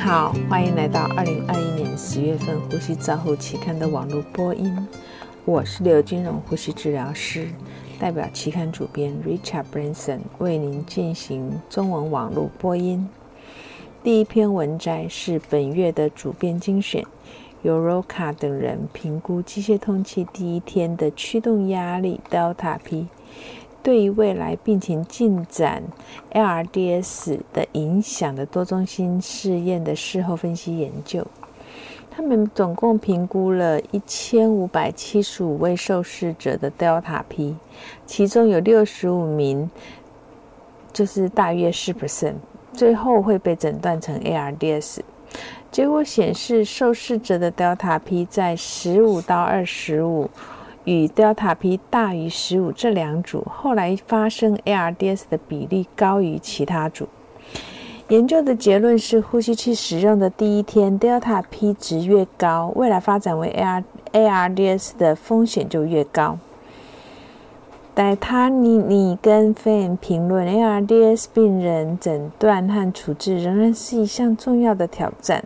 好，欢迎来到二零二一年十月份《呼吸照护期刊》的网络播音。我是刘金荣呼吸治疗师，代表期刊主编 Richard Branson 为您进行中文网络播音。第一篇文摘是本月的主编精选，由 Roca 等人评估机械通气第一天的驱动压力 Delta P。对于未来病情进展 ARDS 的影响的多中心试验的事后分析研究，他们总共评估了一千五百七十五位受试者的 Delta P，其中有六十五名，就是大约10%，最后会被诊断成 ARDS。结果显示，受试者的 Delta P 在十五到二十五。与 Delta P 大于十五这两组后来发生 ARDS 的比例高于其他组。研究的结论是，呼吸器使用的第一天 Delta P 值越高，未来发展为 AR ARDS 的风险就越高。戴塔尼尼跟 Fan 评论，ARDS 病人诊断和处置仍然是一项重要的挑战。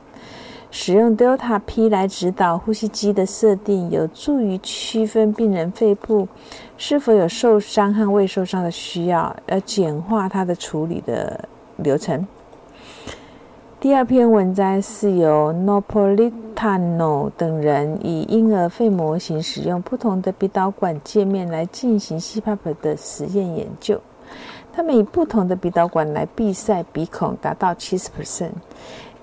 使用 Delta P 来指导呼吸机的设定，有助于区分病人肺部是否有受伤和未受伤的需要，而简化它的处理的流程。第二篇文章是由 Napolitano 等人以婴儿肺模型使用不同的鼻导管界面来进行 CPAP 的实验研究。他们以不同的鼻导管来闭塞鼻孔，达到七十 percent。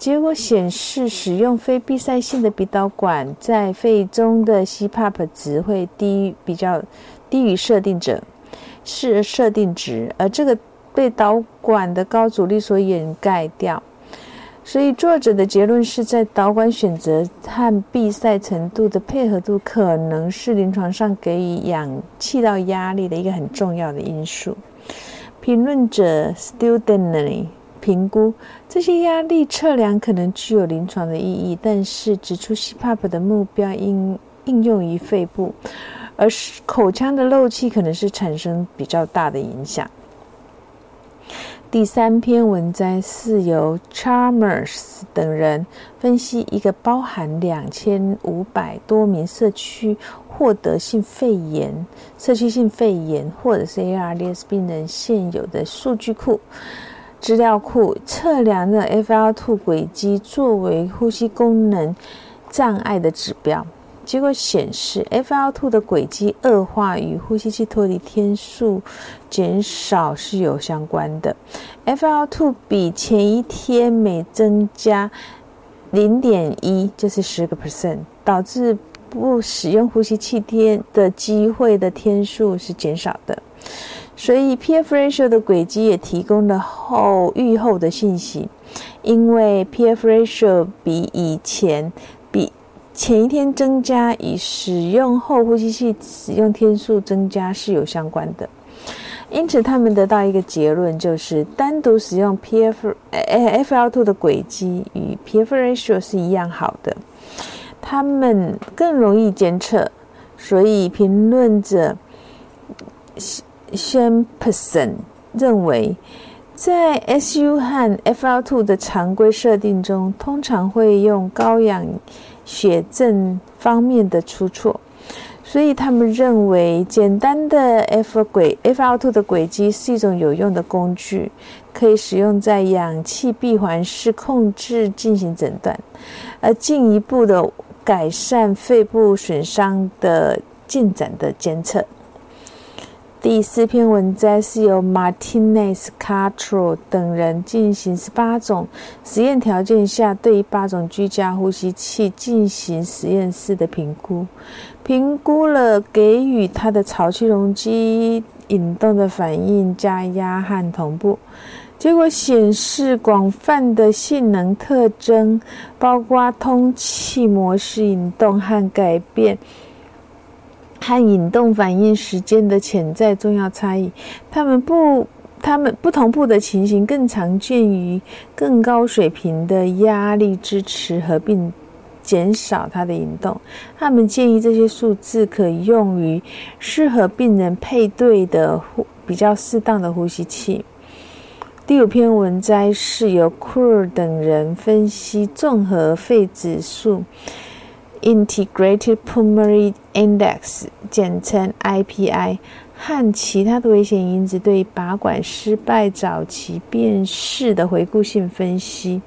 结果显示，使用非闭塞性的鼻导管在肺中的 CPAP 值会低，比较低于设定者是设定值，而这个被导管的高阻力所掩盖掉。所以，作者的结论是在导管选择和闭塞程度的配合度，可能是临床上给予氧气道压力的一个很重要的因素。评论者 Studently。评估这些压力测量可能具有临床的意义，但是指出 CPAP 的目标应应用于肺部，而口腔的漏气可能是产生比较大的影响。第三篇文章是由 Chalmers 等人分析一个包含两千五百多名社区获得性肺炎、社区性肺炎或者是 ARDS 病人现有的数据库。资料库测量的 FL2 轨迹作为呼吸功能障碍的指标，结果显示 FL2 的轨迹恶化与呼吸器脱离天数减少是有相关的。FL2 比前一天每增加零点一，就是十个 percent，导致不使用呼吸器天的机会的天数是减少的。所以，PF ratio 的轨迹也提供了后预后的信息，因为 PF ratio 比以前比前一天增加与使用后呼吸器使用天数增加是有相关的。因此，他们得到一个结论，就是单独使用 PF FL2 的轨迹与 PF ratio 是一样好的，他们更容易监测。所以，评论者。Shamperson 认为，在 SU 和 FL2 的常规设定中，通常会用高氧血症方面的出错，所以他们认为简单的 F 轨 FL2 的轨迹是一种有用的工具，可以使用在氧气闭环式控制进行诊断，而进一步的改善肺部损伤的进展的监测。第四篇文摘是由 Martinez、Castro 等人进行十八种实验条件下，对八种居家呼吸器进行实验室的评估，评估了给予它的潮气容积引动的反应、加压和同步。结果显示，广泛的性能特征，包括通气模式引动和改变。和引动反应时间的潜在重要差异，它们不，它们不同步的情形更常见于更高水平的压力支持合并减少它的引动。他们建议这些数字可用于适合病人配对的呼比较适当的呼吸器。第五篇文摘是由库尔等人分析综合肺指数 （Integrated Pulmonary Index，简称 IPI） 和其他的危险因子对拔管失败早期辨识的回顾性分析。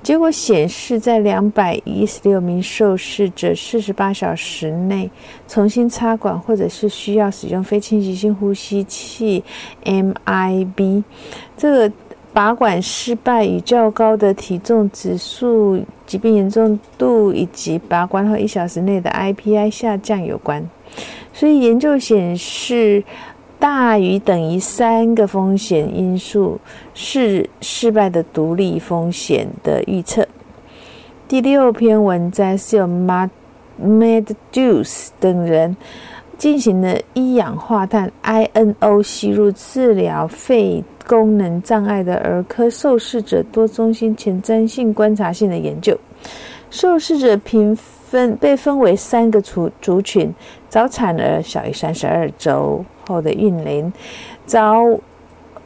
结果显示，在两百一十六名受试者四十八小时内重新插管，或者是需要使用非侵袭性呼吸器 （MIB），这个拔管失败与较高的体重指数、疾病严重度以及拔管后一小时内的 IPI 下降有关。所以研究显示。大于等于三个风险因素是失败的独立风险的预测。第六篇文章是由 Mad Madus 等人进行了一氧化碳 （INO） 吸入治疗肺功能障碍的儿科受试者多中心前瞻性观察性的研究。受试者评分被分为三个族族群：早产儿小于三十二周。后的孕龄，早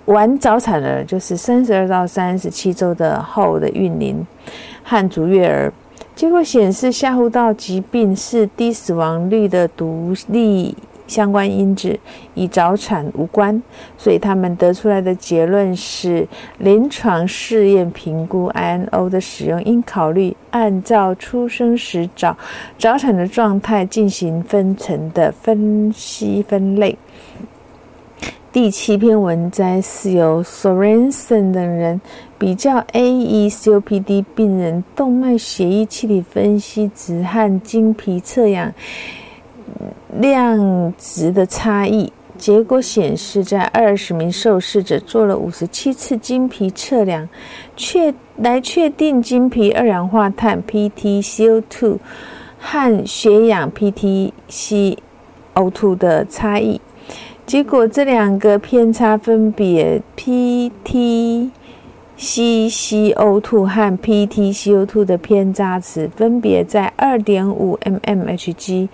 晚早产儿就是三十二到三十七周的后的孕龄和足月儿，结果显示下呼道疾病是低死亡率的独立相关因子，与早产无关。所以他们得出来的结论是，临床试验评估 INO 的使用应考虑按照出生时早早产的状态进行分层的分析分类。第七篇文摘是由 Sorensen 等人比较 AECOPD 病人动脉血液气体分析值和经皮测氧量值的差异。结果显示，在二十名受试者做了五十七次经皮测量，确来确定经皮二氧化碳 （PtCO2） 和血氧 （PtCO2） 的差异。结果，这两个偏差分别 PtCCO2 和 PtCO2 的偏差值分别在2.5 mmHg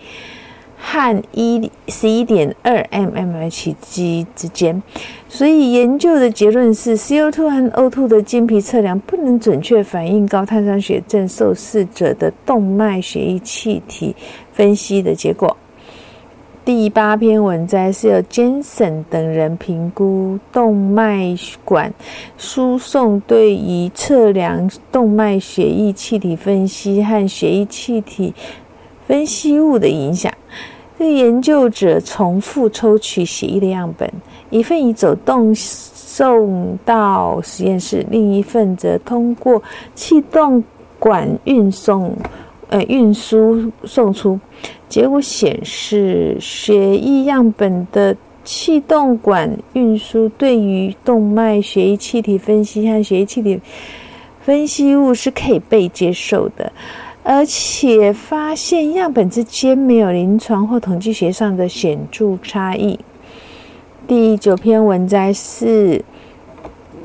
和1 11.2 mmHg 之间。所以，研究的结论是，CO2 和 O2 的经皮测量不能准确反映高碳酸血症受试者的动脉血液气体分析的结果。第八篇文摘是由 Jensen 等人评估动脉管输送对于测量动脉血液气体分析和血液气体分析物的影响。这研究者重复抽取血液的样本，一份以走动送到实验室，另一份则通过气动管运送。呃，运输送出，结果显示血液样本的气动管运输对于动脉血液气体分析和血液气体分析物是可以被接受的，而且发现样本之间没有临床或统计学上的显著差异。第九篇文摘是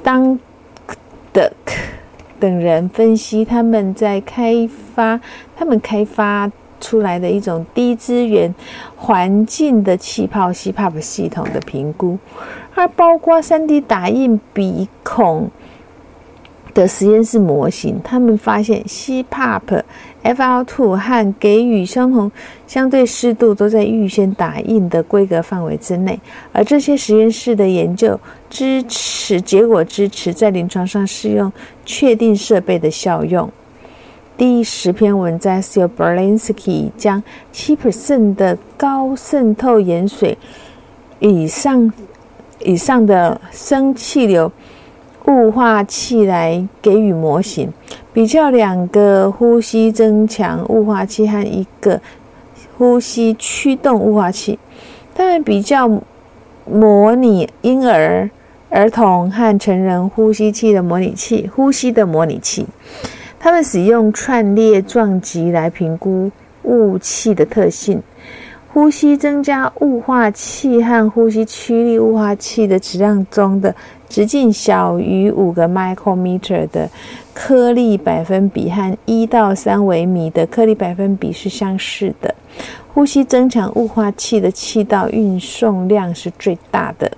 当的。等人分析他们在开发他们开发出来的一种低资源环境的气泡 CPAP 系统的评估，而包括 3D 打印鼻孔。的实验室模型，他们发现 CPAP、FL2 和给予相同相对湿度都在预先打印的规格范围之内，而这些实验室的研究支持结果支持在临床上适用确定设备的效用。第十篇文章是由 Berlinsky 将七 percent 的高渗透盐水以上以上的生气流。雾化器来给予模型，比较两个呼吸增强雾化器和一个呼吸驱动雾化器，他们比较模拟婴儿、儿童和成人呼吸器的模拟器呼吸的模拟器，他们使用串列撞击来评估雾气的特性。呼吸增加雾化器和呼吸驱力雾化器的质量中的直径小于五个 micrometer 的颗粒百分比和一到三微米的颗粒百分比是相似的。呼吸增强雾化器的气道运送量是最大的。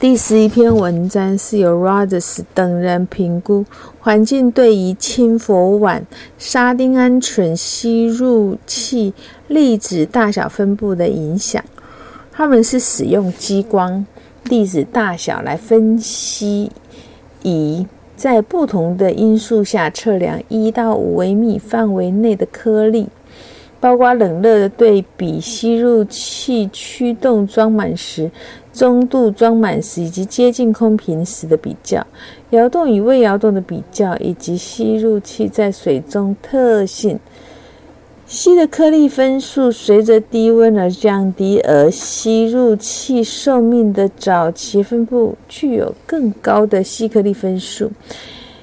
第十一篇文章是由 Rogers 等人评估环境对于氢氟烷沙丁胺醇吸入器粒子大小分布的影响。他们是使用激光粒子大小来分析仪，在不同的因素下测量一到五微米范围内的颗粒。包括冷热的对比、吸入器驱动装满时、中度装满时以及接近空瓶时的比较，摇动与未摇动的比较，以及吸入器在水中特性。吸的颗粒分数随着低温而降低，而吸入器寿命的早期分布具有更高的吸颗粒分数。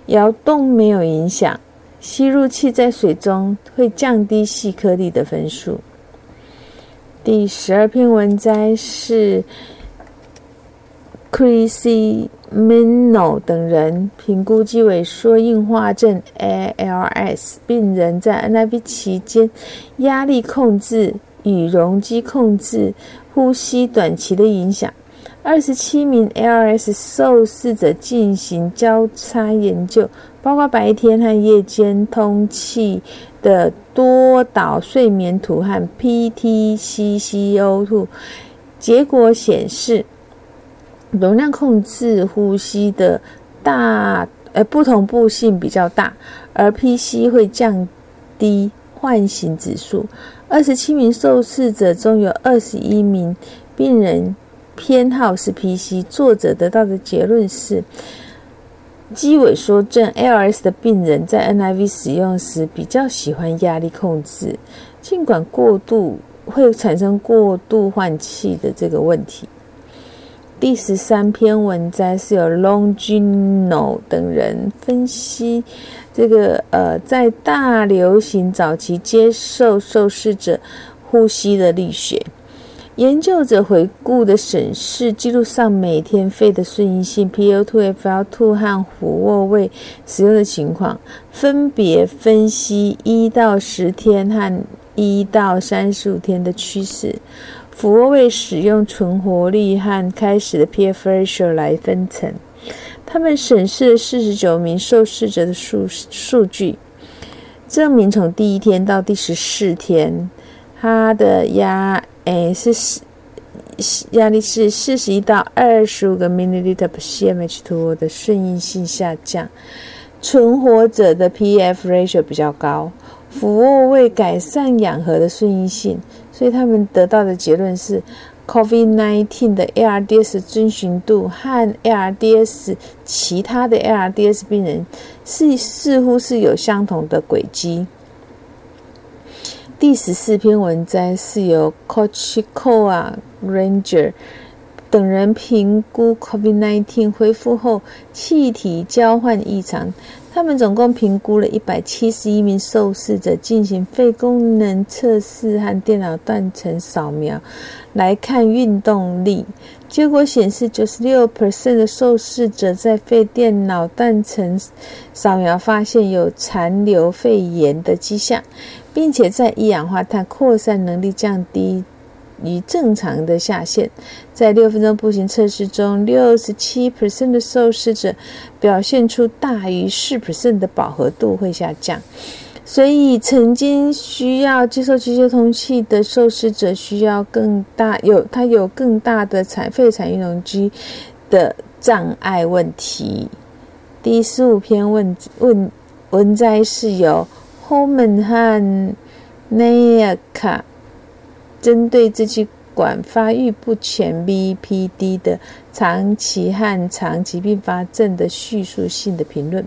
摇动没有影响。吸入器在水中会降低细颗粒的分数。第十二篇文摘是 Crisy Mino 等人评估肌萎缩硬化症 （ALS） 病人在 NIV 期间压力控制与容积控制呼吸短期的影响。二十七名 ALS 受试者进行交叉研究，包括白天和夜间通气的多导睡眠图和 PTCCO2。结果显示，容量控制呼吸的大呃不同步性比较大，而 PC 会降低唤醒指数。二十七名受试者中有二十一名病人。偏好是 PC，作者得到的结论是，肌萎缩症 ALS 的病人在 NIV 使用时比较喜欢压力控制，尽管过度会产生过度换气的这个问题。第十三篇文摘是由 Longino 等人分析这个呃，在大流行早期接受受试者呼吸的力学。研究者回顾的审视记录上每天肺的顺应性 （PO2、FL2） 和俯卧位使用的情况，分别分析一到十天和一到三十五天的趋势。俯卧位使用存活率和开始的 PF ratio 来分层。他们审视了四十九名受试者的数数据，证明从第一天到第十四天，他的压。诶，是压力是四十一到二十五个 milliliter per CMH2 的顺应性下降，存活者的 PF ratio 比较高，俯卧位改善氧合的顺应性，所以他们得到的结论是，COVID-19 的 ARDS 遵循度和 ARDS 其他的 ARDS 病人是似乎是有相同的轨迹。第十四篇文摘是由 Kochikoa Ranger 等人评估 COVID-19 恢复后气体交换异常。他们总共评估了一百七十一名受试者，进行肺功能测试和电脑断层扫描，来看运动力。结果显示，九十六 percent 的受试者在肺电脑断层扫描发现有残留肺炎的迹象。并且在一氧化碳扩散能力降低于正常的下限，在六分钟步行测试中，六十七 percent 的受试者表现出大于四 percent 的饱和度会下降。所以，曾经需要接受机械通气的受试者需要更大有它有更大的产肺产运容积的障碍问题。第十五篇问问文摘是由。后门和内亚卡针对支气管发育不全 （BPD） 的长期和长期并发症的叙述性的评论。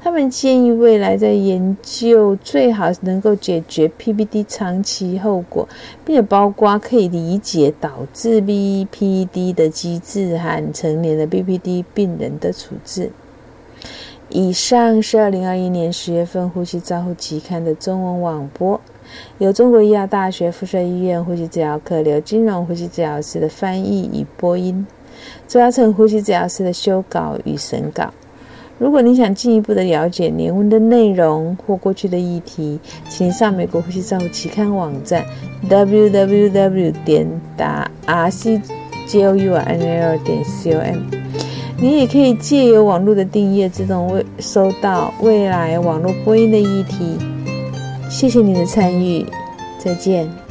他们建议未来在研究最好能够解决 PPD 长期后果，并且包括可以理解导致 BPD 的机制和成年的 BPD 病人的处置。以上是二零二一年十月份《呼吸照护期刊》的中文网播，由中国医药大学附设医院呼吸治疗科刘金荣呼吸治疗师的翻译与播音，周嘉诚呼吸治疗师的修稿与审稿。如果你想进一步的了解年文的内容或过去的议题，请上美国呼吸照护期刊网站 www 点 rc j o u r n l 点 c o m。你也可以借由网络的订阅，自动未收到未来网络播音的议题。谢谢你的参与，再见。